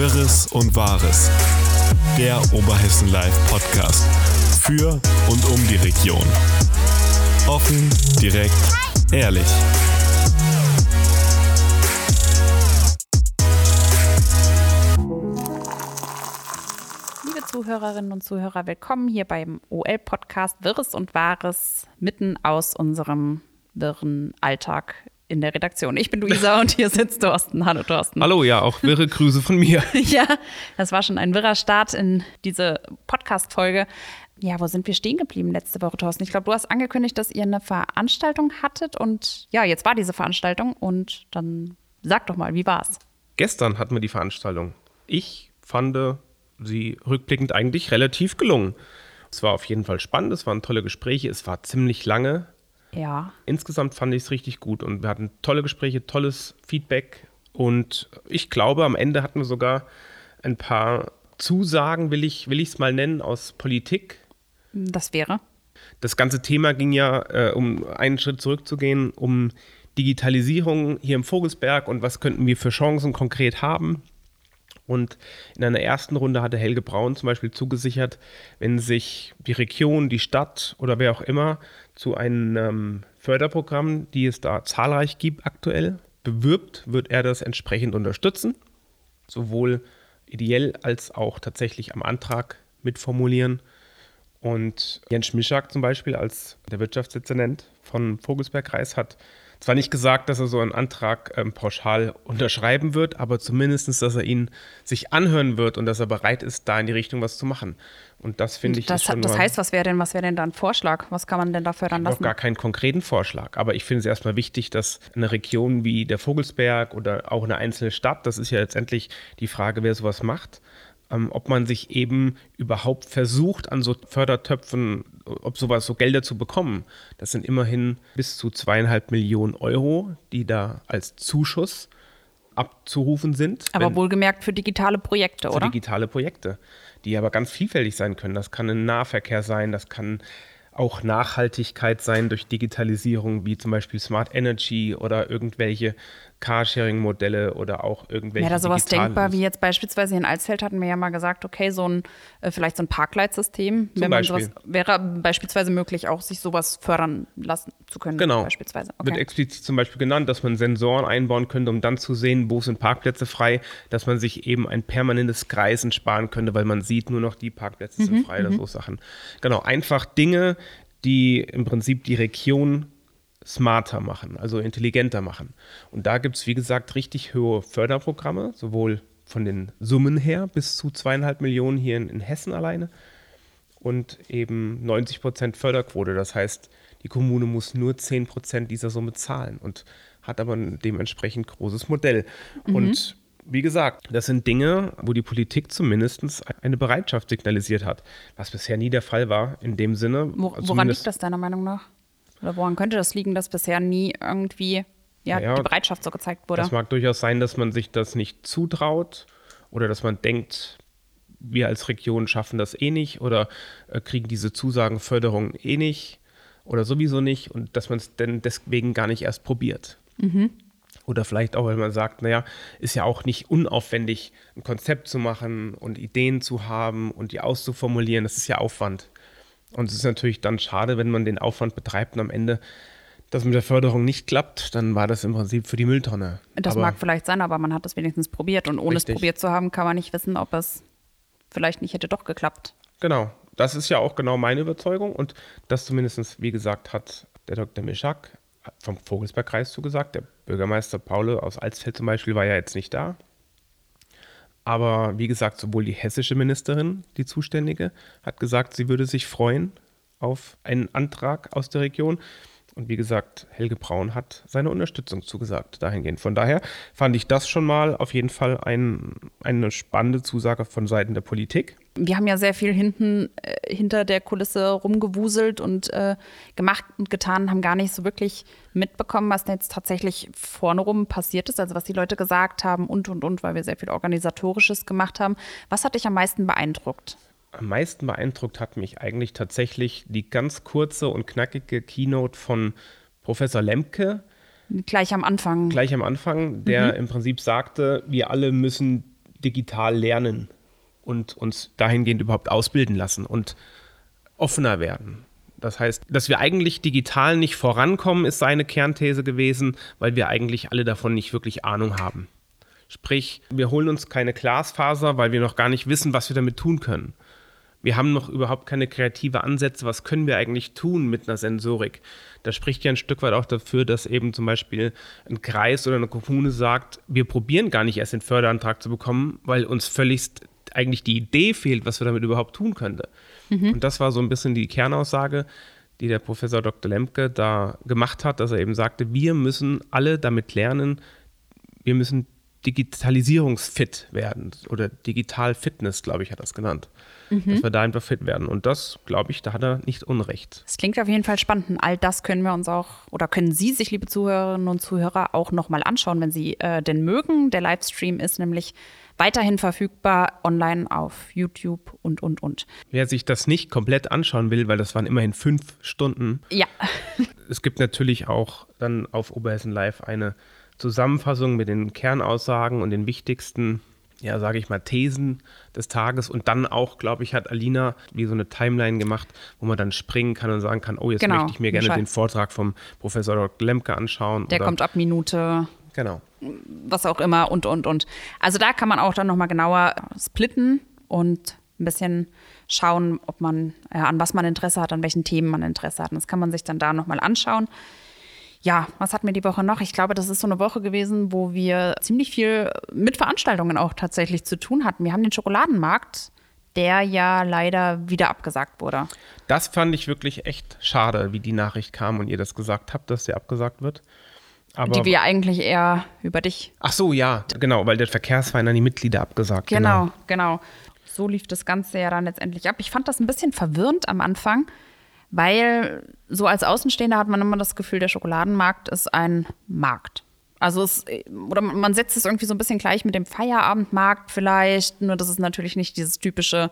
Wirres und Wahres. Der Oberhessen Live Podcast. Für und um die Region. Offen, direkt, ehrlich. Liebe Zuhörerinnen und Zuhörer, willkommen hier beim OL-Podcast Wirres und Wahres mitten aus unserem wirren Alltag in der Redaktion. Ich bin Luisa und hier sitzt Thorsten. Hallo Thorsten. Hallo, ja, auch wirre Grüße von mir. ja, das war schon ein wirrer Start in diese Podcast-Folge. Ja, wo sind wir stehen geblieben letzte Woche, Thorsten? Ich glaube, du hast angekündigt, dass ihr eine Veranstaltung hattet und ja, jetzt war diese Veranstaltung und dann sag doch mal, wie war's? Gestern hatten wir die Veranstaltung. Ich fand sie rückblickend eigentlich relativ gelungen. Es war auf jeden Fall spannend, es waren tolle Gespräche, es war ziemlich lange. Ja. Insgesamt fand ich es richtig gut und wir hatten tolle Gespräche, tolles Feedback und ich glaube, am Ende hatten wir sogar ein paar Zusagen, will ich es mal nennen, aus Politik. Das wäre? Das ganze Thema ging ja, äh, um einen Schritt zurückzugehen, um Digitalisierung hier im Vogelsberg und was könnten wir für Chancen konkret haben. Und in einer ersten Runde hatte Helge Braun zum Beispiel zugesichert, wenn sich die Region, die Stadt oder wer auch immer zu einem ähm, Förderprogramm, die es da zahlreich gibt aktuell, bewirbt, wird er das entsprechend unterstützen. Sowohl ideell als auch tatsächlich am Antrag mitformulieren. Und Jens Schmischak zum Beispiel als der Wirtschaftsdezernent von Vogelsbergkreis hat zwar nicht gesagt, dass er so einen Antrag ähm, pauschal unterschreiben wird, aber zumindest, dass er ihn sich anhören wird und dass er bereit ist, da in die Richtung was zu machen. Und das finde ich das, schon das heißt, was wäre denn, was wäre denn da ein Vorschlag? Was kann man denn da fördern lassen? Noch gar keinen konkreten Vorschlag, aber ich finde es erstmal wichtig, dass eine Region wie der Vogelsberg oder auch eine einzelne Stadt, das ist ja letztendlich die Frage, wer sowas macht, ähm, ob man sich eben überhaupt versucht, an so Fördertöpfen, ob sowas so Gelder zu bekommen. Das sind immerhin bis zu zweieinhalb Millionen Euro, die da als Zuschuss abzurufen sind. Aber wohlgemerkt für digitale Projekte, für oder? Für digitale Projekte, die aber ganz vielfältig sein können. Das kann ein Nahverkehr sein, das kann auch Nachhaltigkeit sein durch Digitalisierung, wie zum Beispiel Smart Energy oder irgendwelche Carsharing-Modelle oder auch irgendwelche. Wäre da sowas denkbar, wie jetzt beispielsweise in Alsfeld hatten wir ja mal gesagt, okay, so ein, äh, vielleicht so ein Parkleitsystem, Zum wenn man sowas, wäre beispielsweise möglich, auch sich sowas fördern lassen zu können. Genau. Beispielsweise. Okay. Wird explizit zum Beispiel genannt, dass man Sensoren einbauen könnte, um dann zu sehen, wo sind Parkplätze frei, dass man sich eben ein permanentes Kreisen sparen könnte, weil man sieht, nur noch die Parkplätze mhm, sind frei oder mhm. so Sachen. Genau, einfach Dinge, die im Prinzip die Region smarter machen, also intelligenter machen. Und da gibt es, wie gesagt, richtig hohe Förderprogramme, sowohl von den Summen her bis zu zweieinhalb Millionen hier in, in Hessen alleine und eben 90 Prozent Förderquote. Das heißt, die Kommune muss nur 10 Prozent dieser Summe zahlen und hat aber ein dementsprechend großes Modell. Mhm. Und wie gesagt, das sind Dinge, wo die Politik zumindest eine Bereitschaft signalisiert hat, was bisher nie der Fall war in dem Sinne. Wo, woran liegt das deiner Meinung nach? Oder woran könnte das liegen, dass bisher nie irgendwie ja, ja, die Bereitschaft so gezeigt wurde? Es mag durchaus sein, dass man sich das nicht zutraut oder dass man denkt, wir als Region schaffen das eh nicht oder äh, kriegen diese Zusagenförderung eh nicht oder sowieso nicht und dass man es denn deswegen gar nicht erst probiert. Mhm. Oder vielleicht auch, wenn man sagt, naja, ist ja auch nicht unaufwendig, ein Konzept zu machen und Ideen zu haben und die auszuformulieren. Das ist ja Aufwand. Und es ist natürlich dann schade, wenn man den Aufwand betreibt und am Ende das mit der Förderung nicht klappt, dann war das im Prinzip für die Mülltonne. Das aber mag vielleicht sein, aber man hat es wenigstens probiert. Und ohne richtig. es probiert zu haben, kann man nicht wissen, ob es vielleicht nicht hätte doch geklappt. Genau. Das ist ja auch genau meine Überzeugung. Und das zumindest, wie gesagt, hat der Dr. Mischak vom Vogelsbergkreis zugesagt. Der Bürgermeister Paule aus Alsfeld zum Beispiel war ja jetzt nicht da. Aber wie gesagt, sowohl die hessische Ministerin, die zuständige, hat gesagt, sie würde sich freuen auf einen Antrag aus der Region. Und wie gesagt, Helge Braun hat seine Unterstützung zugesagt dahingehend. Von daher fand ich das schon mal auf jeden Fall ein, eine spannende Zusage von Seiten der Politik. Wir haben ja sehr viel hinten äh, hinter der Kulisse rumgewuselt und äh, gemacht und getan, haben gar nicht so wirklich mitbekommen, was jetzt tatsächlich vorne rum passiert ist, also was die Leute gesagt haben und und und, weil wir sehr viel Organisatorisches gemacht haben. Was hat dich am meisten beeindruckt? Am meisten beeindruckt hat mich eigentlich tatsächlich die ganz kurze und knackige Keynote von Professor Lemke. Gleich am Anfang. Gleich am Anfang, der mhm. im Prinzip sagte, wir alle müssen digital lernen und uns dahingehend überhaupt ausbilden lassen und offener werden. Das heißt, dass wir eigentlich digital nicht vorankommen, ist seine Kernthese gewesen, weil wir eigentlich alle davon nicht wirklich Ahnung haben. Sprich, wir holen uns keine Glasfaser, weil wir noch gar nicht wissen, was wir damit tun können. Wir haben noch überhaupt keine kreative Ansätze, was können wir eigentlich tun mit einer Sensorik. Das spricht ja ein Stück weit auch dafür, dass eben zum Beispiel ein Kreis oder eine Kommune sagt, wir probieren gar nicht erst den Förderantrag zu bekommen, weil uns völlig eigentlich die Idee fehlt, was wir damit überhaupt tun könnten. Mhm. Und das war so ein bisschen die Kernaussage, die der Professor Dr. Lemke da gemacht hat, dass er eben sagte, wir müssen alle damit lernen, wir müssen digitalisierungsfit werden oder digital Fitness, glaube ich, hat er das genannt. Mhm. Dass wir da einfach fit werden. Und das, glaube ich, da hat er nicht Unrecht. Das klingt auf jeden Fall spannend. Und all das können wir uns auch oder können Sie sich, liebe Zuhörerinnen und Zuhörer, auch nochmal anschauen, wenn Sie äh, denn mögen. Der Livestream ist nämlich weiterhin verfügbar online auf YouTube und, und, und. Wer sich das nicht komplett anschauen will, weil das waren immerhin fünf Stunden. Ja. es gibt natürlich auch dann auf Oberhessen Live eine Zusammenfassung mit den Kernaussagen und den wichtigsten, ja, sage ich mal, Thesen des Tages. Und dann auch, glaube ich, hat Alina wie so eine Timeline gemacht, wo man dann springen kann und sagen kann, oh, jetzt genau, möchte ich mir gerne den Vortrag vom Professor Dr. Lemke anschauen. Der kommt ab Minute Genau. Was auch immer und, und, und. Also da kann man auch dann nochmal genauer splitten und ein bisschen schauen, ob man, äh, an was man Interesse hat, an welchen Themen man Interesse hat. Und das kann man sich dann da nochmal anschauen. Ja, was hatten wir die Woche noch? Ich glaube, das ist so eine Woche gewesen, wo wir ziemlich viel mit Veranstaltungen auch tatsächlich zu tun hatten. Wir haben den Schokoladenmarkt, der ja leider wieder abgesagt wurde. Das fand ich wirklich echt schade, wie die Nachricht kam und ihr das gesagt habt, dass der abgesagt wird. Aber die wir eigentlich eher über dich. Ach so, ja, genau, weil der Verkehrsverein an die Mitglieder abgesagt. Genau, genau. genau. So lief das Ganze ja dann letztendlich ab. Ich fand das ein bisschen verwirrend am Anfang, weil so als Außenstehender hat man immer das Gefühl, der Schokoladenmarkt ist ein Markt. Also es, oder man setzt es irgendwie so ein bisschen gleich mit dem Feierabendmarkt vielleicht, nur das ist natürlich nicht dieses typische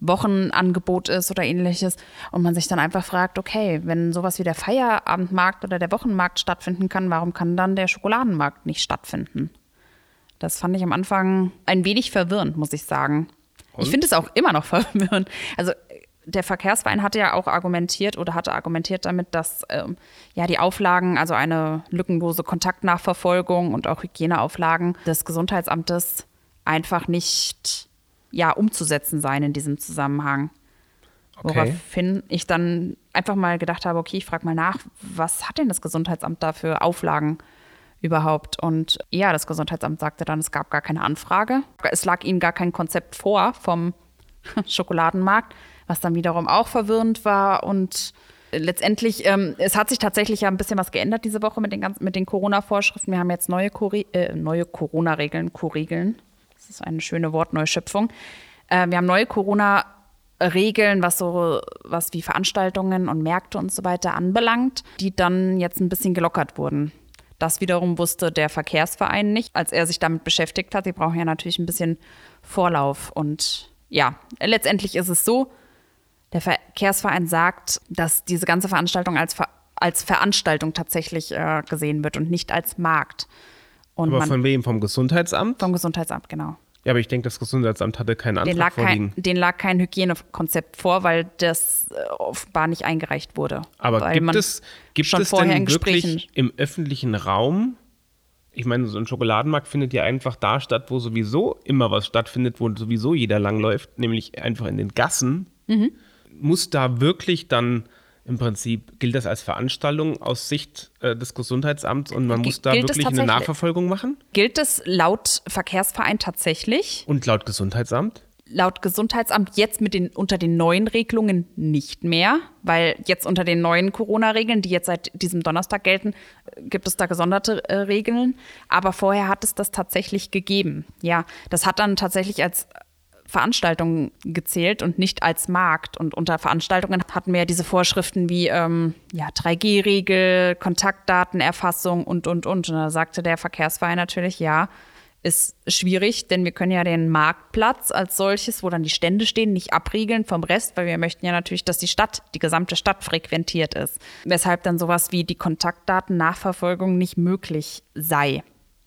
Wochenangebot ist oder ähnliches und man sich dann einfach fragt, okay, wenn sowas wie der Feierabendmarkt oder der Wochenmarkt stattfinden kann, warum kann dann der Schokoladenmarkt nicht stattfinden? Das fand ich am Anfang ein wenig verwirrend, muss ich sagen. Und? Ich finde es auch immer noch verwirrend. Also der Verkehrsverein hatte ja auch argumentiert oder hatte argumentiert damit, dass ähm, ja die Auflagen, also eine lückenlose Kontaktnachverfolgung und auch Hygieneauflagen des Gesundheitsamtes einfach nicht ja umzusetzen sein in diesem Zusammenhang. Okay. Woraufhin ich dann einfach mal gedacht habe, okay, ich frage mal nach, was hat denn das Gesundheitsamt da für Auflagen überhaupt? Und ja, das Gesundheitsamt sagte dann, es gab gar keine Anfrage. Es lag ihnen gar kein Konzept vor vom Schokoladenmarkt, was dann wiederum auch verwirrend war. Und letztendlich, ähm, es hat sich tatsächlich ja ein bisschen was geändert diese Woche mit den, ganzen, mit den Corona-Vorschriften. Wir haben jetzt neue, äh, neue Corona-Regeln, Co-Regeln, das ist eine schöne Wortneuschöpfung. Äh, wir haben neue Corona- Regeln, was so was wie Veranstaltungen und Märkte und so weiter anbelangt, die dann jetzt ein bisschen gelockert wurden. Das wiederum wusste der Verkehrsverein nicht, als er sich damit beschäftigt hat. Sie brauchen ja natürlich ein bisschen Vorlauf. Und ja, letztendlich ist es so, der Verkehrsverein sagt, dass diese ganze Veranstaltung als, Ver als Veranstaltung tatsächlich äh, gesehen wird und nicht als Markt. Und Aber von wem? Vom Gesundheitsamt? Vom Gesundheitsamt, genau. Ja, aber ich denke, das Gesundheitsamt hatte keinen Antrag den lag vorliegen. Kein, denen lag kein Hygienekonzept vor, weil das äh, offenbar nicht eingereicht wurde. Aber gibt es, gibt es denn wirklich im öffentlichen Raum, ich meine, so ein Schokoladenmarkt findet ja einfach da statt, wo sowieso immer was stattfindet, wo sowieso jeder langläuft, nämlich einfach in den Gassen. Mhm. Muss da wirklich dann im Prinzip gilt das als Veranstaltung aus Sicht äh, des Gesundheitsamts und man G muss da wirklich eine Nachverfolgung machen? Gilt es laut Verkehrsverein tatsächlich? Und laut Gesundheitsamt? Laut Gesundheitsamt jetzt mit den, unter den neuen Regelungen nicht mehr, weil jetzt unter den neuen Corona-Regeln, die jetzt seit diesem Donnerstag gelten, gibt es da gesonderte äh, Regeln. Aber vorher hat es das tatsächlich gegeben. Ja, das hat dann tatsächlich als Veranstaltungen gezählt und nicht als Markt. Und unter Veranstaltungen hatten wir ja diese Vorschriften wie ähm, ja, 3G-Regel, Kontaktdatenerfassung und, und, und. Und da sagte der Verkehrsverein natürlich, ja, ist schwierig, denn wir können ja den Marktplatz als solches, wo dann die Stände stehen, nicht abriegeln vom Rest, weil wir möchten ja natürlich, dass die Stadt, die gesamte Stadt frequentiert ist. Weshalb dann sowas wie die Kontaktdatennachverfolgung nicht möglich sei.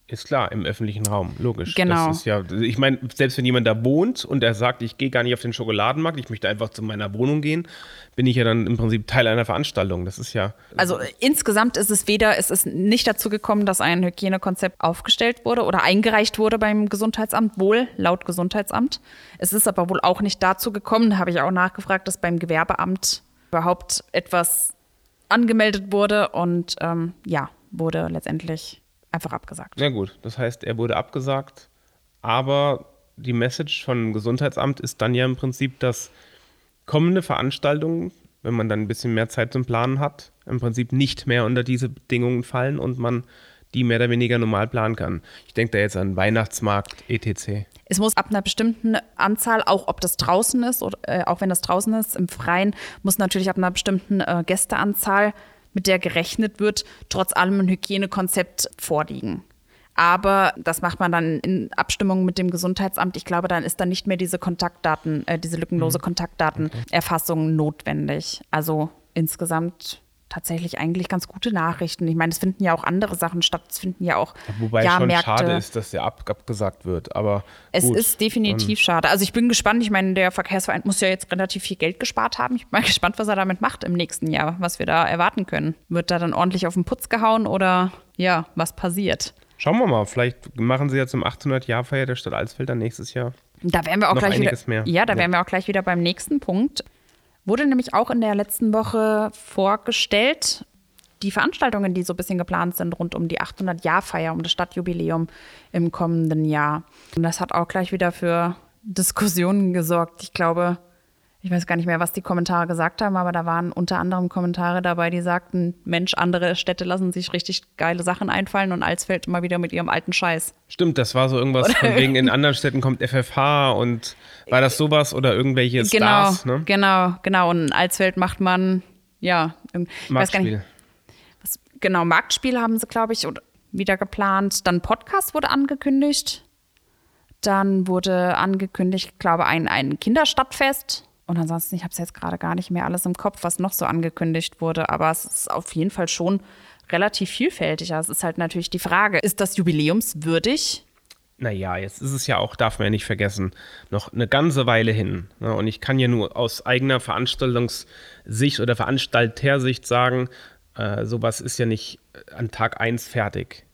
Ist klar, im öffentlichen Raum, logisch. Genau. Das ist ja, ich meine, selbst wenn jemand da wohnt und er sagt, ich gehe gar nicht auf den Schokoladenmarkt, ich möchte einfach zu meiner Wohnung gehen, bin ich ja dann im Prinzip Teil einer Veranstaltung. Das ist ja. Also insgesamt ist es weder, es ist nicht dazu gekommen, dass ein Hygienekonzept aufgestellt wurde oder eingereicht wurde beim Gesundheitsamt, wohl laut Gesundheitsamt. Es ist aber wohl auch nicht dazu gekommen, da habe ich auch nachgefragt, dass beim Gewerbeamt überhaupt etwas angemeldet wurde und ähm, ja, wurde letztendlich einfach abgesagt. Na gut, das heißt, er wurde abgesagt, aber die Message vom Gesundheitsamt ist dann ja im Prinzip, dass kommende Veranstaltungen, wenn man dann ein bisschen mehr Zeit zum Planen hat, im Prinzip nicht mehr unter diese Bedingungen fallen und man die mehr oder weniger normal planen kann. Ich denke da jetzt an Weihnachtsmarkt, etc. Es muss ab einer bestimmten Anzahl, auch ob das draußen ist oder äh, auch wenn das draußen ist, im Freien, muss natürlich ab einer bestimmten äh, Gästeanzahl mit der gerechnet wird, trotz allem ein Hygienekonzept vorliegen. Aber das macht man dann in Abstimmung mit dem Gesundheitsamt. Ich glaube, dann ist dann nicht mehr diese Kontaktdaten, äh, diese lückenlose Kontaktdatenerfassung notwendig. Also insgesamt tatsächlich eigentlich ganz gute Nachrichten. Ich meine, es finden ja auch andere Sachen statt. Es finden ja auch Wobei ja, schon Märkte. schade ist, dass der ab, abgesagt wird. Aber Es gut. ist definitiv schade. Also ich bin gespannt. Ich meine, der Verkehrsverein muss ja jetzt relativ viel Geld gespart haben. Ich bin mal gespannt, was er damit macht im nächsten Jahr, was wir da erwarten können. Wird da dann ordentlich auf den Putz gehauen oder ja, was passiert? Schauen wir mal, vielleicht machen sie ja zum 800-Jahr-Feier der Stadt Alsfeld dann nächstes Jahr. Da wären wir auch Noch gleich wieder. einiges mehr. Ja, da Ja. wären wir auch gleich wieder beim nächsten Punkt. Wurde nämlich auch in der letzten Woche vorgestellt, die Veranstaltungen, die so ein bisschen geplant sind rund um die 800-Jahr-Feier, um das Stadtjubiläum im kommenden Jahr. Und das hat auch gleich wieder für Diskussionen gesorgt. Ich glaube, ich weiß gar nicht mehr, was die Kommentare gesagt haben, aber da waren unter anderem Kommentare dabei, die sagten, Mensch, andere Städte lassen sich richtig geile Sachen einfallen und Alsfeld immer wieder mit ihrem alten Scheiß. Stimmt, das war so irgendwas von wegen, in anderen Städten kommt FFH und war das sowas oder irgendwelche Genau, Stars, ne? genau, genau. Und in Alsfeld macht man, ja, ich weiß gar nicht, Marktspiel. was, genau, Marktspiel haben sie, glaube ich, oder wieder geplant. Dann Podcast wurde angekündigt. Dann wurde angekündigt, ich glaube, ein, ein Kinderstadtfest. Und ansonsten, ich habe es jetzt gerade gar nicht mehr alles im Kopf, was noch so angekündigt wurde. Aber es ist auf jeden Fall schon relativ vielfältig. Also es ist halt natürlich die Frage, ist das jubiläumswürdig? Naja, jetzt ist es ja auch, darf man ja nicht vergessen, noch eine ganze Weile hin. Ne? Und ich kann ja nur aus eigener Veranstaltungssicht oder Veranstaltersicht sagen, äh, sowas ist ja nicht an Tag 1 fertig,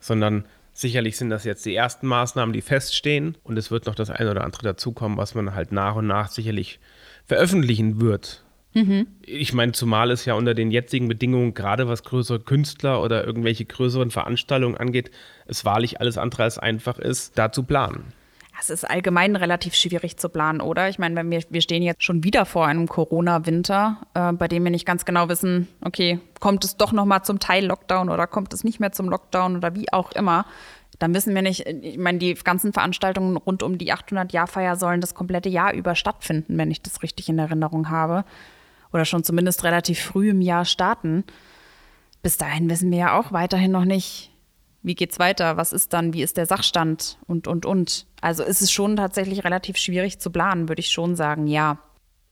sondern sicherlich sind das jetzt die ersten Maßnahmen, die feststehen und es wird noch das eine oder andere dazukommen, was man halt nach und nach sicherlich veröffentlichen wird. Ich meine, zumal es ja unter den jetzigen Bedingungen, gerade was größere Künstler oder irgendwelche größeren Veranstaltungen angeht, es wahrlich alles andere als einfach ist, da zu planen. Es ist allgemein relativ schwierig zu planen, oder? Ich meine, wenn wir, wir stehen jetzt schon wieder vor einem Corona-Winter, äh, bei dem wir nicht ganz genau wissen, okay, kommt es doch noch mal zum Teil Lockdown oder kommt es nicht mehr zum Lockdown oder wie auch immer. Dann wissen wir nicht, ich meine, die ganzen Veranstaltungen rund um die 800-Jahr-Feier sollen das komplette Jahr über stattfinden, wenn ich das richtig in Erinnerung habe. Oder schon zumindest relativ früh im Jahr starten. Bis dahin wissen wir ja auch weiterhin noch nicht, wie geht's weiter, was ist dann, wie ist der Sachstand und, und, und. Also ist es schon tatsächlich relativ schwierig zu planen, würde ich schon sagen, ja.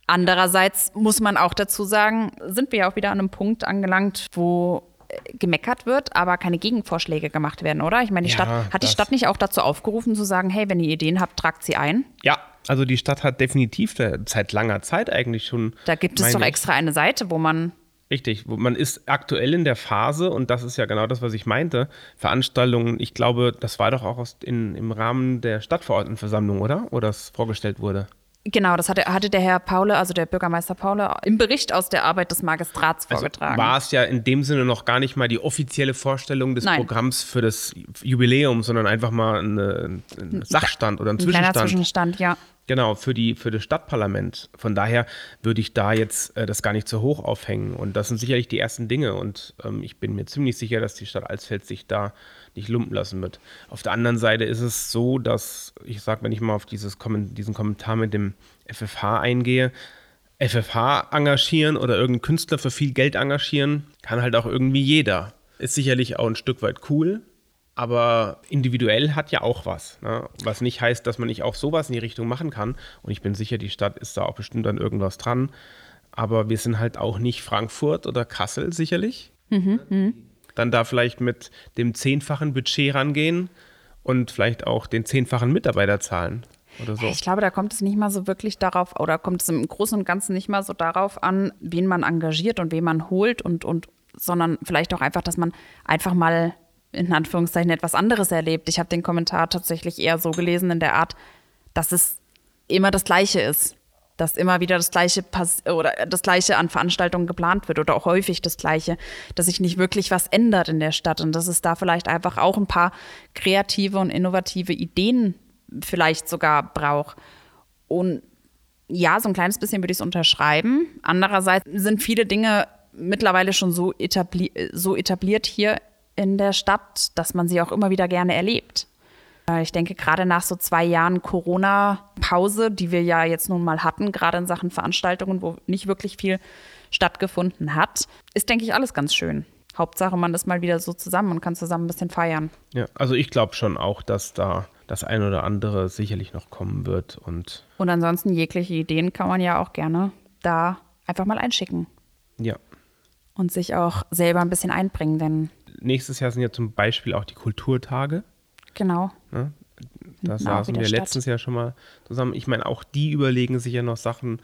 Andererseits muss man auch dazu sagen, sind wir ja auch wieder an einem Punkt angelangt, wo äh, gemeckert wird, aber keine Gegenvorschläge gemacht werden, oder? Ich meine, die Ja, Stadt, hat die Stadt nicht auch dazu aufgerufen zu sagen, hey, wenn ihr Ideen habt, tragt sie ein? Ja, also die Stadt hat definitiv da- seit langer Zeit eigentlich schon. Da gibt es doch extra eine Seite, wo man Richtig, man ist aktuell in der Phase, und das ist ja genau das, was ich meinte, Veranstaltungen, ich glaube, das war doch auch aus, in, im Rahmen der Stadtverordnetenversammlung, oder? Wo das vorgestellt wurde. Genau, das hatte, hatte der Herr Paule, also der Bürgermeister Paule, im Bericht aus der Arbeit des Magistrats vorgetragen. Also War es ja in dem Sinne noch gar nicht mal die offizielle Vorstellung des Nein. Programms für das Jubiläum, sondern einfach mal eine, ein Sachstand oder ein Ein kleiner Zwischenstand. Zwischenstand, ja. Genau, für, die, für das Stadtparlament. Von daher würde ich da jetzt äh, das gar nicht so hoch aufhängen. Und das sind sicherlich die ersten Dinge. Und ähm, ich bin mir ziemlich sicher, dass die Stadt Alsfeld sich da nicht lumpen lassen wird. Auf der anderen Seite ist es so, dass, ich sage, wenn ich mal auf dieses, diesen Kommentar mit dem FFH eingehe, FFH engagieren oder irgendeinen Künstler für viel Geld engagieren, kann halt auch irgendwie jeder. Ist sicherlich auch ein Stück weit cool, aber individuell hat ja auch was. Ne? Was nicht heißt, dass man nicht auch sowas in die Richtung machen kann. Und ich bin sicher, die Stadt ist da auch bestimmt an irgendwas dran. Aber wir sind halt auch nicht Frankfurt oder Kassel sicherlich. Dann da vielleicht mit dem zehnfachen Budget rangehen und vielleicht auch den zehnfachen Mitarbeiterzahlen oder so. Ich glaube, da kommt es nicht mal so wirklich darauf, oder kommt es im Großen und Ganzen nicht mal so darauf an, wen man engagiert und wen man holt und, und sondern vielleicht auch einfach, dass man einfach mal in Anführungszeichen etwas anderes erlebt. Ich habe den Kommentar tatsächlich eher so gelesen in der Art, dass es immer das Gleiche ist. Dass immer wieder das Gleiche oder das Gleiche an Veranstaltungen geplant wird oder auch häufig das Gleiche, dass sich nicht wirklich was ändert in der Stadt und dass es da vielleicht einfach auch ein paar kreative und innovative Ideen vielleicht sogar braucht. Und ja, so ein kleines bisschen würde ich es unterschreiben. Andererseits sind viele Dinge mittlerweile schon so, etabli so etabliert hier in der Stadt, dass man sie auch immer wieder gerne erlebt. Äh, ich denke, gerade nach so zwei Jahren Corona-Pause, die wir ja jetzt nun mal hatten, gerade in Sachen Veranstaltungen, wo nicht wirklich viel stattgefunden hat, ist, denke ich, alles ganz schön. Hauptsache, man ist mal wieder so zusammen und kann zusammen ein bisschen feiern. Ja, also ich glaube schon auch, dass da das ein oder andere sicherlich noch kommen wird. Und, und ansonsten jegliche Ideen kann man ja auch gerne da einfach mal einschicken. Ja. Und sich auch selber ein bisschen einbringen, denn. Nächstes Jahr sind ja zum Beispiel auch die Kulturtage. Genau. Ja, da saßen wir Stadt. letztens ja schon mal zusammen. Ich meine, auch die überlegen sich ja noch Sachen.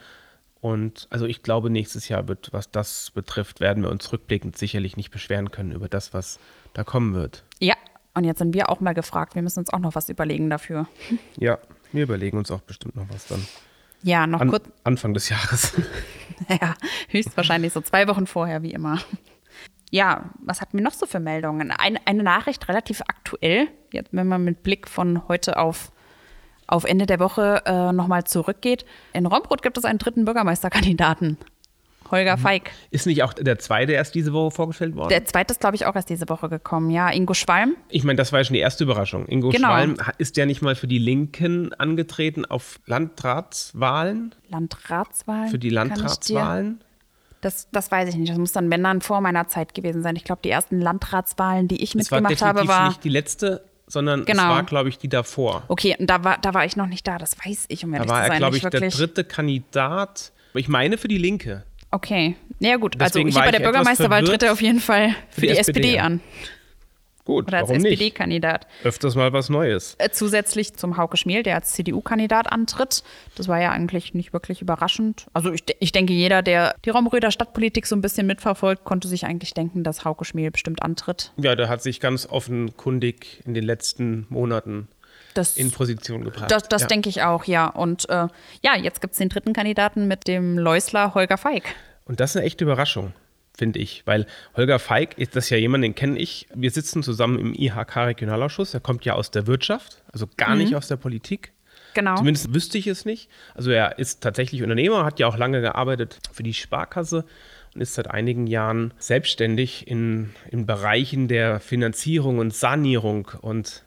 Und also ich glaube, nächstes Jahr wird, was das betrifft, werden wir uns rückblickend sicherlich nicht beschweren können über das, was da kommen wird. Ja, und jetzt sind wir auch mal gefragt. Wir müssen uns auch noch was überlegen dafür. Ja, wir überlegen uns auch bestimmt noch was dann. Ja, noch An, kurz. Anfang des Jahres. ja, höchstwahrscheinlich so zwei Wochen vorher, wie immer. Ja, was hatten wir noch so für Meldungen? Eine, eine Nachricht relativ aktuell, jetzt, wenn man mit Blick von heute auf, auf Ende der Woche äh, nochmal zurückgeht. In Rombrot gibt es einen dritten Bürgermeisterkandidaten. Holger mhm. Feig. Ist nicht auch der zweite erst diese Woche vorgestellt worden? Der zweite ist, glaube ich, auch erst diese Woche gekommen, ja. Ingo Schwalm. Ich meine, das war ja schon die erste Überraschung. Ingo genau. Schwalm ist ja nicht mal für die Linken angetreten auf Landratswahlen. Landratswahlen? Für die Landratswahlen. Das, das weiß ich nicht. Das muss dann, wenn dann vor meiner Zeit gewesen sein. Ich glaube, die ersten Landratswahlen, die ich das mitgemacht war habe, war. nicht die letzte, sondern genau. es war, glaube ich, die davor. Okay, und da war, da war ich noch nicht da. Das weiß ich, um ehrlich da war er, glaube ich, der dritte Kandidat. Ich meine für die Linke. Okay. Ja gut, also Deswegen also ich bei der Bürgermeisterwahl tritt er auf jeden Fall für, für die, die, SPD, SPD an. Gut, Oder als SPD-Kandidat. Öfters mal was Neues. Äh, zusätzlich zum Hauke Schmiel, der als CDU-Kandidat antritt. Das war ja eigentlich nicht wirklich überraschend. Also ich, ich denke, jeder, der die Romröder Stadtpolitik so ein bisschen mitverfolgt, konnte sich eigentlich denken, dass Hauke Schmiel bestimmt antritt. Ja, der hat sich ganz offenkundig in den letzten Monaten das, in Position gebracht. Das, das ja. denke ich auch, ja. Und äh, ja, jetzt gibt es den dritten Kandidaten mit dem Leusler Holger Feig. Und das ist eine echte Überraschung, finde ich, weil Holger Feig ist das ja jemand, den kenne ich. Wir sitzen zusammen im IHK-Regionalausschuss. Er kommt ja aus der Wirtschaft, also gar mhm. nicht aus der Politik. Genau. Zumindest wüsste ich es nicht. Also er ist tatsächlich Unternehmer, hat ja auch lange gearbeitet für die Sparkasse und ist seit einigen Jahren selbstständig in, in Bereichen der Finanzierung und Sanierung und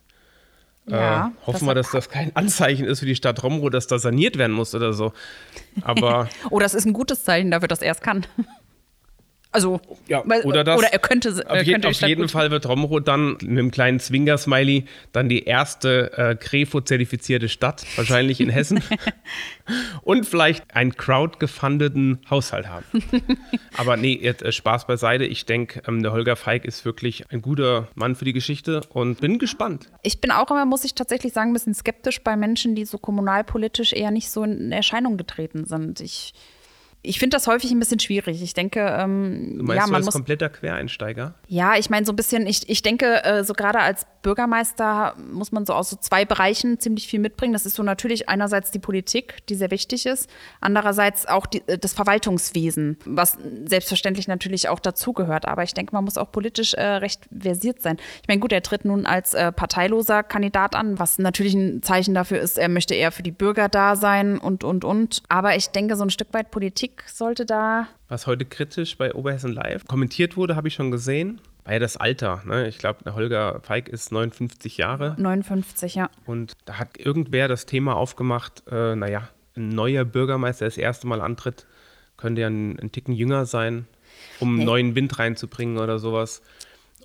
ja, äh, hoffen wir, dass das kein Anzeichen ist für die Stadt Romro, dass da saniert werden muss oder so. Aber oh, das ist ein gutes Zeichen dafür, dass er es kann. Also, ja, oder, das, oder er könnte, er auf, könnte auf jeden. Fall wird Romro dann mit einem kleinen Zwinger-Smiley dann die erste äh, Krefo-zertifizierte Stadt, wahrscheinlich in Hessen. und vielleicht einen crowd-gefundeten Haushalt haben. Aber nee, jetzt, äh, Spaß beiseite. Ich denke, ähm, der Holger Feig ist wirklich ein guter Mann für die Geschichte und bin gespannt. Ich bin auch immer, muss ich tatsächlich sagen, ein bisschen skeptisch bei Menschen, die so kommunalpolitisch eher nicht so in Erscheinung getreten sind. Ich ich finde das häufig ein bisschen schwierig. Ich denke, ähm, du meinst ja, man du als muss kompletter Quereinsteiger. Ja, ich meine so ein bisschen. Ich, ich denke, äh, so gerade als Bürgermeister muss man so aus so zwei Bereichen ziemlich viel mitbringen. Das ist so natürlich einerseits die Politik, die sehr wichtig ist, andererseits auch die, äh, das Verwaltungswesen, was selbstverständlich natürlich auch dazugehört. Aber ich denke, man muss auch politisch äh, recht versiert sein. Ich meine, gut, er tritt nun als äh, parteiloser Kandidat an, was natürlich ein Zeichen dafür ist, er möchte eher für die Bürger da sein und und und. Aber ich denke, so ein Stück weit Politik Politik sollte da. Was heute kritisch bei Oberhessen Live kommentiert wurde, habe ich schon gesehen. War ja das Alter. Ne? Ich glaube, der Holger Feig ist 59 Jahre. 59, ja. Und da hat irgendwer das Thema aufgemacht, äh, naja, ein neuer Bürgermeister, der das erste Mal antritt, könnte ja ein, ein Ticken jünger sein, um hey. neuen Wind reinzubringen oder sowas.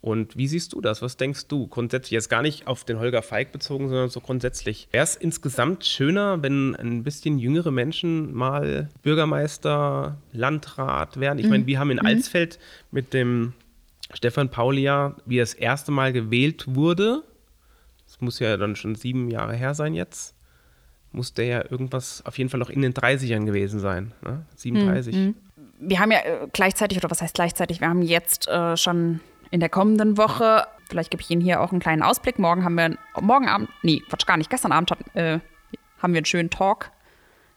Und wie siehst du das? Was denkst du grundsätzlich? Jetzt gar nicht auf den Holger Feig bezogen, sondern so grundsätzlich. Wäre es insgesamt schöner, wenn ein bisschen jüngere Menschen mal Bürgermeister, Landrat werden? Ich mhm. meine, wir haben in mhm. Alsfeld mit dem Stefan Paulia, wie er das erste Mal gewählt wurde, das muss ja dann schon sieben Jahre her sein jetzt, muss der ja irgendwas auf jeden Fall noch in den 30ern gewesen sein. Ne? 37. Mhm. Wir haben ja äh, gleichzeitig, oder was heißt gleichzeitig, wir haben jetzt äh, schon in der kommenden Woche, vielleicht gebe ich Ihnen hier auch einen kleinen Ausblick, morgen haben wir, morgen Abend, nee, Quatsch, gar nicht, gestern Abend hat, äh, haben wir einen schönen Talk,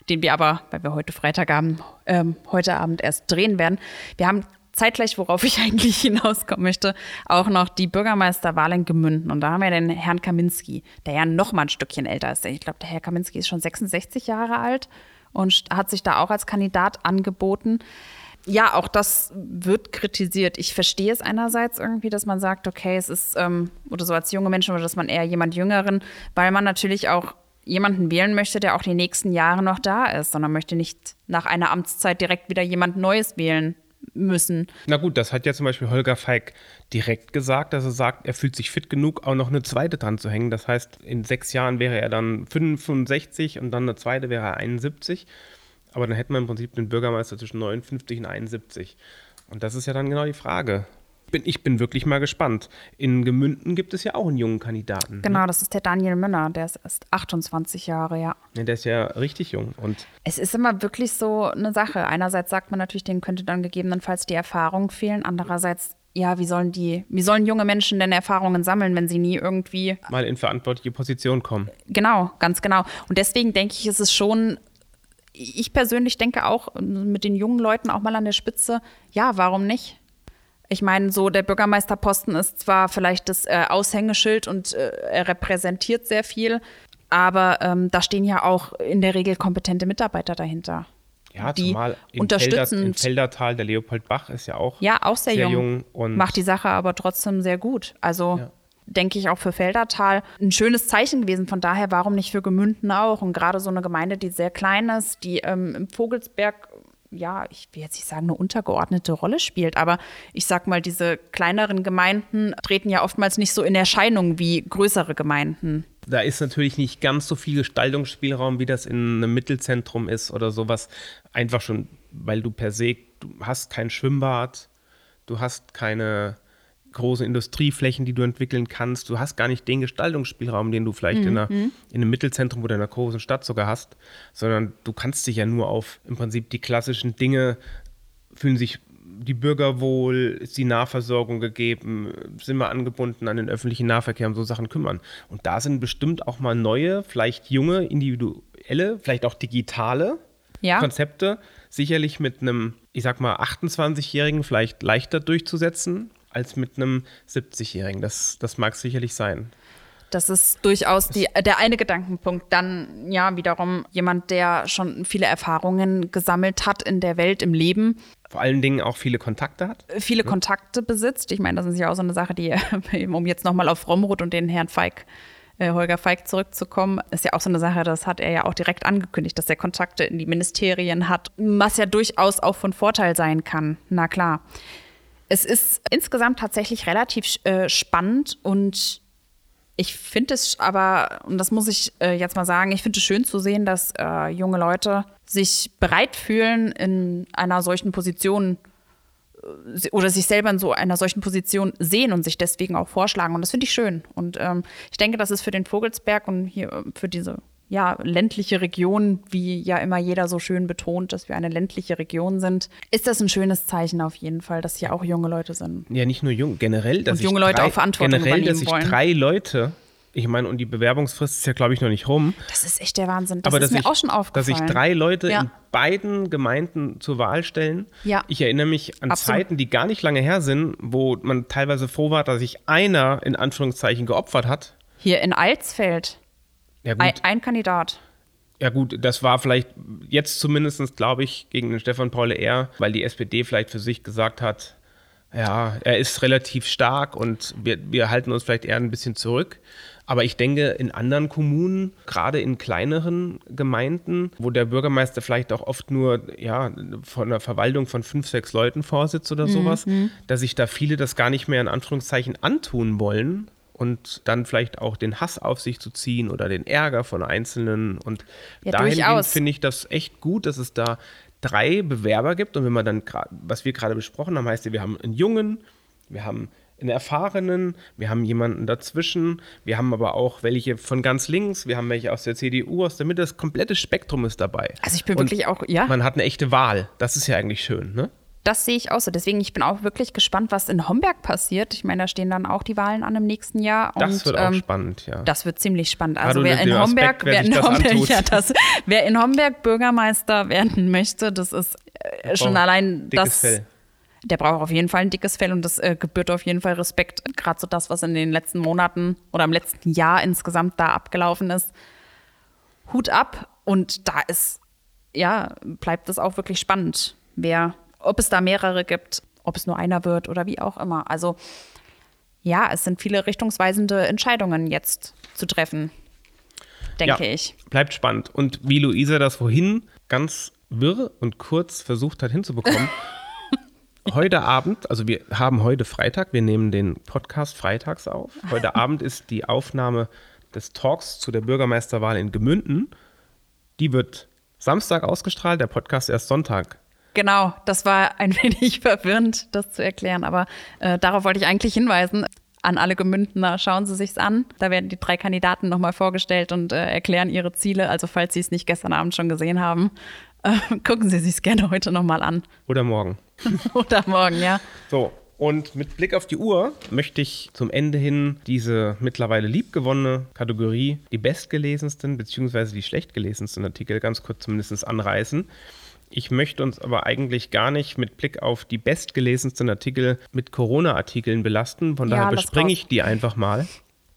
den wir aber, weil wir heute Freitag haben, ähm, heute Abend erst drehen werden. Wir haben zeitgleich, worauf ich eigentlich hinauskommen möchte, auch noch die Bürgermeisterwahl in Gemünden. Und da haben wir den Herrn Kaminski, der ja noch mal ein Stückchen älter ist. Ich glaube, der Herr Kaminski ist schon 66 Jahre alt und hat sich da auch als Kandidat angeboten. Ja, auch das wird kritisiert. Ich verstehe es einerseits irgendwie, dass man sagt, okay, es ist, ähm, oder so als junge Menschen, oder dass man eher jemand Jüngeren, weil man natürlich auch jemanden wählen möchte, der auch die nächsten Jahre noch da ist, sondern möchte nicht nach einer Amtszeit direkt wieder jemand Neues wählen müssen. Na gut, das hat ja zum Beispiel Holger Feig direkt gesagt, dass er sagt, er fühlt sich fit genug, auch noch eine zweite dran zu hängen. Das heißt, in sechs Jahren wäre er dann 65 und dann eine zweite wäre er 71. Aber dann hätten wir im Prinzip den Bürgermeister zwischen 59 und 71. Und das ist ja dann genau die Frage bin, ich bin wirklich mal gespannt. In Gemünden gibt es ja auch einen jungen Kandidaten. Ne? Genau, das ist der Daniel Münner, der ist erst 28 Jahre, ja. ja. Der ist ja richtig jung. Und es ist immer wirklich so eine Sache. Einerseits sagt man natürlich, denen könnte dann gegebenenfalls die Erfahrung fehlen. Andererseits ja, wie sollen die, wie sollen junge Menschen denn Erfahrungen sammeln, wenn sie nie irgendwie mal in verantwortliche Position kommen? Genau, ganz genau. Und deswegen denke ich, ist es schon, ich persönlich denke auch mit den jungen Leuten auch mal an der Spitze, ja, warum nicht? Ich meine, so der Bürgermeisterposten ist zwar vielleicht das äh, Aushängeschild und äh, er repräsentiert sehr viel, aber ähm, da stehen ja auch in der Regel kompetente Mitarbeiter dahinter. Ja, die zumal im, unterstützend, Felder, im Feldertal, der Leopold Bach ist ja auch, ja, auch sehr, sehr jung, jung und macht die Sache aber trotzdem sehr gut. Also ja. Denke ich auch für Feldertal ein schönes Zeichen gewesen. Von daher, warum nicht für Gemünden auch? Und gerade so eine Gemeinde, die sehr klein ist, die ähm, im Vogelsberg ja, ich will jetzt nicht sagen, eine untergeordnete Rolle spielt, aber ich sag mal, diese kleineren Gemeinden treten ja oftmals nicht so in Erscheinung wie größere Gemeinden. Da ist natürlich nicht ganz so viel Gestaltungsspielraum, wie das in einem Mittelzentrum ist oder sowas. Einfach schon, weil du per se, du hast kein Schwimmbad, du hast keine große Industrieflächen, die du entwickeln kannst. Du hast gar nicht den Gestaltungsspielraum, den du vielleicht mhm. in, einer, in einem Mittelzentrum oder in einer großen Stadt sogar hast, sondern du kannst dich ja nur auf im Prinzip die klassischen Dinge, fühlen sich die Bürger wohl, ist die Nahversorgung gegeben, sind wir angebunden an den öffentlichen Nahverkehr und so Sachen kümmern. Und da sind bestimmt auch mal neue, vielleicht junge, individuelle, vielleicht auch digitale ja. Konzepte, sicherlich mit einem, ich sag mal, 28-Jährigen vielleicht leichter durchzusetzen, als mit einem 70-Jährigen. Das, das mag sicherlich sein. Das ist durchaus die, der eine Gedankenpunkt. Dann ja wiederum jemand, der schon viele Erfahrungen gesammelt hat in der Welt, im Leben. Vor allen Dingen auch viele Kontakte hat. Viele ja. Kontakte besitzt. Ich meine, das ist ja auch so eine Sache, die, um jetzt nochmal auf Romroth und den Herrn Feig äh, Holger Feig zurückzukommen, ist ja auch so eine Sache, das hat er ja auch direkt angekündigt, dass er Kontakte in die Ministerien hat, was ja durchaus auch von Vorteil sein kann. Na klar. Es ist insgesamt tatsächlich relativ äh, spannend und ich finde es aber, und das muss ich äh, jetzt mal sagen, ich finde es schön zu sehen, dass äh, junge Leute sich bereit fühlen, in einer solchen Position äh, oder sich selber in so einer solchen Position sehen und sich deswegen auch vorschlagen. Und das finde ich schön. Und ähm, ich denke, das ist für den Vogelsberg und hier äh, für diese ja, ländliche Region, wie ja immer jeder so schön betont, dass wir eine ländliche Region sind, ist das ein schönes Zeichen auf jeden Fall, dass hier auch junge Leute sind. Ja, nicht nur jung, generell, dass und junge Leute drei, auch Verantwortung generell, dass ich wollen. drei Leute ich meine, und die Bewerbungsfrist ist ja, glaube ich, noch nicht rum. Das ist echt der Wahnsinn. Das Aber ist mir ich, auch schon aufgefallen. Dass sich drei Leute ja. in beiden Gemeinden zur Wahl stellen. Ja. Ich erinnere mich an Absolut. Zeiten, die gar nicht lange her sind, wo man teilweise froh war, dass sich einer in Anführungszeichen geopfert hat. Hier in Alsfeld. Ja. Ein, ein Kandidat. Ja gut, das war vielleicht jetzt zumindest, glaube ich, gegen den Stefan Paul eher, weil die SPD vielleicht für sich gesagt hat, ja, er ist relativ stark und wir, wir halten uns vielleicht eher ein bisschen zurück. Aber ich denke, in anderen Kommunen, gerade in kleineren Gemeinden, wo der Bürgermeister vielleicht auch oft nur ja, von einer Verwaltung von fünf, sechs Leuten vorsitzt oder sowas, mhm. dass sich da viele das gar nicht mehr in Anführungszeichen antun wollen, und dann vielleicht auch den Hass auf sich zu ziehen oder den Ärger von Einzelnen. Und ja, dahingehend finde ich das echt gut, dass es da drei Bewerber gibt. Und wenn man dann, was wir gerade besprochen haben, heißt ja, wir haben einen jungen, Wir haben einen erfahrenen, wir haben jemanden dazwischen, wir haben aber auch welche von ganz links, wir haben welche aus der CDU, aus der Mitte, das komplette Spektrum ist dabei. Also ich bin Und wirklich auch, ja. Man hat eine echte Wahl. Das ist ja eigentlich schön, ne? Das sehe ich auch so. Deswegen, ich bin auch wirklich gespannt, was in Homberg passiert. Ich meine, da stehen dann auch die Wahlen an im nächsten Jahr. Das und, wird auch ähm, spannend, ja. Das wird ziemlich spannend. Also wer in Homberg, Aspekt, wer in das Homberg, ja, das, wer in Homberg Bürgermeister werden möchte, das ist äh, schon allein das. Fell. Der braucht auf jeden Fall ein dickes Fell und das äh, gebührt auf jeden Fall Respekt. Gerade so das, was in den letzten Monaten oder im letzten Jahr insgesamt da abgelaufen ist. Hut ab und da ist, ja, bleibt es auch wirklich spannend, wer, ob es da mehrere gibt, ob es nur einer wird oder wie auch immer. Also ja, es sind viele richtungsweisende Entscheidungen jetzt zu treffen, denke ja, ich. Bleibt spannend. Und wie Luisa das vorhin ganz wirr und kurz versucht hat hinzubekommen, heute Abend, also wir haben heute Freitag, wir nehmen den Podcast freitags auf. Heute Abend ist die Aufnahme des Talks zu der Bürgermeisterwahl in Gemünden. Die wird Samstag ausgestrahlt, der Podcast erst Sonntag. Genau, das war ein wenig verwirrend, das zu erklären, aber äh, darauf wollte ich eigentlich hinweisen. An alle Gemündener, schauen Sie sich's an. Da werden die drei Kandidaten nochmal vorgestellt und äh, erklären ihre Ziele. Also falls Sie es nicht gestern Abend schon gesehen haben, äh, gucken Sie sich's gerne heute nochmal an. Oder morgen. Oder morgen, ja. So, und mit Blick auf die Uhr möchte ich zum Ende hin diese mittlerweile liebgewonnene Kategorie, die bestgelesensten bzw. die schlechtgelesensten Artikel, ganz kurz zumindest anreißen. Ich möchte uns aber eigentlich gar nicht mit Blick auf die bestgelesensten Artikel mit Corona-Artikeln belasten. Von Ja, daher lass bespringe ich die einfach mal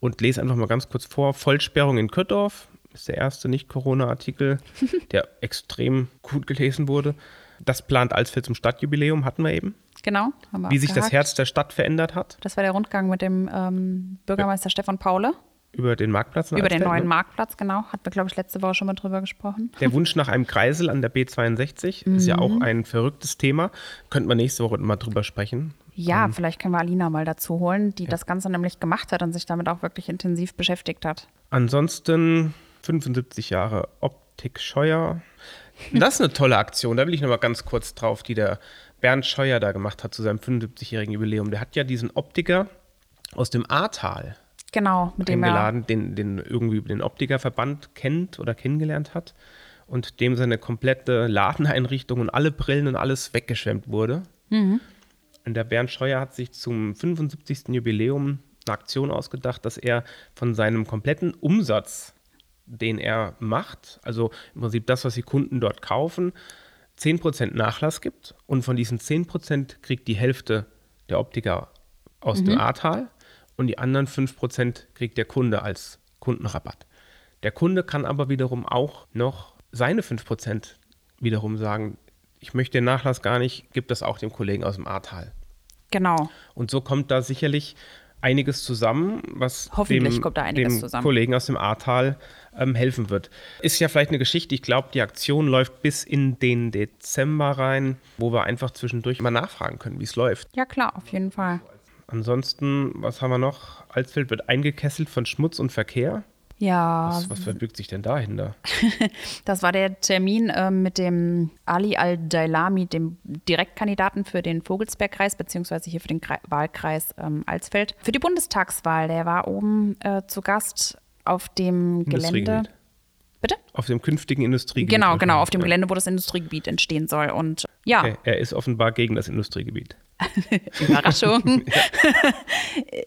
und lese einfach mal ganz kurz vor. Vollsperrung in Köttorf ist der erste Nicht-Corona-Artikel, der extrem gut gelesen wurde. Das plant Alsfeld zum Stadtjubiläum, hatten wir eben. Genau. haben wir Wie sich das abgehakt. Herz der Stadt verändert hat Das war der Rundgang mit dem ähm, Bürgermeister Stefan Paule über den Marktplatz. über den Alsfeld, neuen ne? Marktplatz, genau. Hatten wir, glaube ich, letzte Woche schon mal drüber gesprochen. Der Wunsch nach einem Kreisel an der B62 ist ja Mhm. auch ein verrücktes Thema. Könnten wir nächste Woche mal drüber sprechen. Ja, Mhm. vielleicht können wir Alina mal dazu holen, die das Ganze nämlich gemacht hat und sich damit auch wirklich intensiv beschäftigt hat. Ansonsten 75 Jahre Optik Scheuer. Das ist eine tolle Aktion. Da will ich noch mal ganz kurz drauf, die der Bernd Scheuer da gemacht hat zu seinem 75-jährigen Jubiläum. Der hat ja diesen Optiker aus dem Ahrtal Genau, mit dem er den, den irgendwie über den Optikerverband kennt oder kennengelernt hat und dem seine komplette Ladeneinrichtung und alle Brillen und alles weggeschwemmt wurde. Mhm. Und der Bernd Scheuer hat sich zum 75. Jubiläum eine Aktion ausgedacht, dass er von seinem kompletten Umsatz, den er macht, also im Prinzip das, was die Kunden dort kaufen, 10% Nachlass gibt und von diesen 10% kriegt die Hälfte der Optiker aus dem Ahrtal und die anderen 5% kriegt der Kunde als Kundenrabatt. Der Kunde kann aber wiederum auch noch seine 5% wiederum sagen, ich möchte den Nachlass gar nicht, gib das auch dem Kollegen aus dem Ahrtal. Genau. Und so kommt da sicherlich einiges zusammen, was Hoffentlich dem, kommt da einiges dem zusammen. Kollegen aus dem Ahrtal ähm, helfen wird. Ist ja vielleicht eine Geschichte, ich glaube, die Aktion läuft bis in den Dezember rein, wo wir einfach zwischendurch mal nachfragen können, wie es läuft. Ja, klar, auf jeden Fall. Ansonsten, was haben wir noch? Alsfeld wird eingekesselt von Schmutz und Verkehr. Ja, Was, was verbirgt sich denn dahinter? das war der Termin ähm, mit dem Ali Al-Dailami, dem Direktkandidaten für den Vogelsbergkreis, beziehungsweise hier für den Kre Wahlkreis ähm, Alsfeld. Für die Bundestagswahl, der war oben äh, zu Gast auf dem Gelände. Bitte? Auf dem künftigen Industriegebiet. Genau, genau, auf dem. Gelände, wo das Industriegebiet entstehen soll. Und ja, Okay, er ist offenbar gegen das Industriegebiet. Überraschung.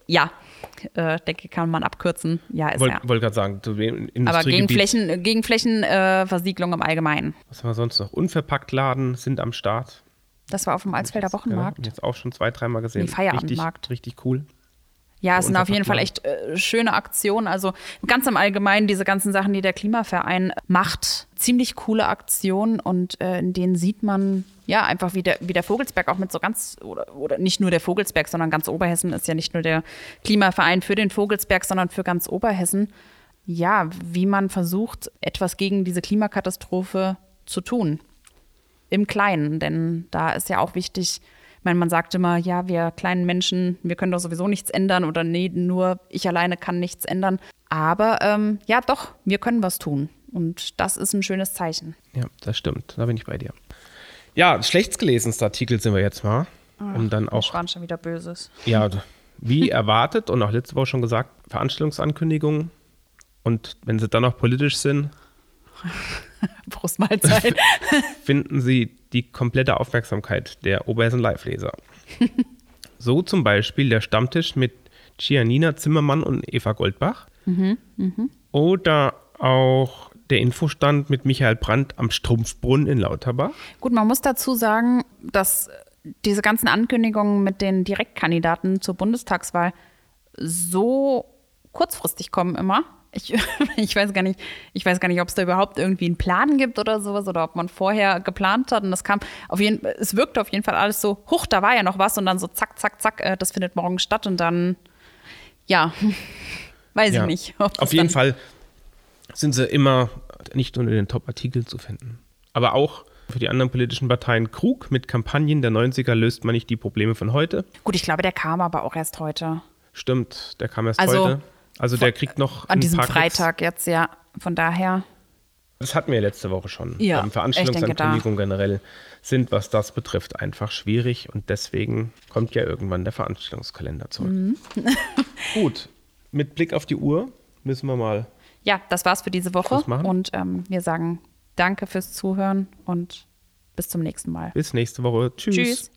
ja, äh, denke, kann man abkürzen. Ja, ist Wollte er. wollt gerade sagen, zu dem Aber gegen Flächen, gegen Flächenversiegelung im Allgemeinen. Was haben wir sonst noch? Unverpacktladen sind am Start. Das war auf dem Alsfelder Ja, Wochenmarkt. jetzt auch schon zwei, dreimal gesehen. Nee, Feierabendmarkt. Richtig, richtig cool. Ja, es sind auf jeden Fall echt äh, schöne Aktionen. Also ganz im Allgemeinen diese ganzen Sachen, die der Klimaverein macht. Ziemlich coole Aktionen und äh, in denen sieht man ja einfach, wie der, wie der Vogelsberg auch mit so ganz, oder, oder nicht nur der Vogelsberg, sondern ganz Oberhessen ist ja nicht nur der Klimaverein für den Vogelsberg, sondern für ganz Oberhessen. Ja, wie man versucht, etwas gegen diese Klimakatastrophe zu tun. Im Kleinen, denn da ist ja auch wichtig, ich meine, man sagt immer, ja, wir kleinen Menschen, wir können doch sowieso nichts ändern oder nee, nur ich alleine kann nichts ändern. Aber ähm, ja, doch, wir können was tun. Und das ist ein schönes Zeichen. Ja, das stimmt. Da bin ich bei dir. Ja, schlechtgelesenster Artikel sind wir jetzt mal. um dann auch, waren schon wieder Böses. ja, wie erwartet und auch letzte Woche schon gesagt, Veranstaltungsankündigungen. Und wenn sie dann noch politisch sind, Brustmahlzeit. finden Sie die komplette Aufmerksamkeit der Oberhessen Live-Leser. so zum Beispiel der Stammtisch mit Giannina Zimmermann und Eva Goldbach. Oder auch der Infostand mit Michael Brandt am Strumpfbrunnen in Lauterbach. Gut, man muss dazu sagen, dass diese ganzen Ankündigungen mit den Direktkandidaten zur Bundestagswahl so kurzfristig kommen immer. Ich, ich weiß gar nicht, ich weiß gar nicht, ob es da überhaupt irgendwie einen Plan gibt oder sowas oder ob man vorher geplant hat. Und das kam auf jeden es wirkte auf jeden Fall alles so, huch, da war ja noch was und dann so zack, zack, zack, äh, das findet morgen statt und dann, ja, weiß Ja. ich nicht. Auf jeden Fall sind sie immer nicht unter den Top-Artikeln zu finden. Aber auch für die anderen politischen Parteien Krug mit Kampagnen der 90er löst man nicht die Probleme von heute. Gut, ich glaube, der kam aber auch erst heute. Stimmt, der kam erst Also, heute. Also der kriegt noch An ein diesem paar Klicks. Freitag jetzt, ja. Von daher. Das hatten wir letzte Woche schon. Ja, Ähm, Veranstaltungsankündigungen generell sind, was das betrifft, einfach schwierig und deswegen kommt ja irgendwann der Veranstaltungskalender zurück. Mhm. Gut, mit Blick auf die Uhr müssen wir mal. Ja, das war's für diese Woche. Und ähm, wir sagen danke fürs Zuhören und bis zum nächsten Mal. Bis nächste Woche. Tschüss. Tschüss.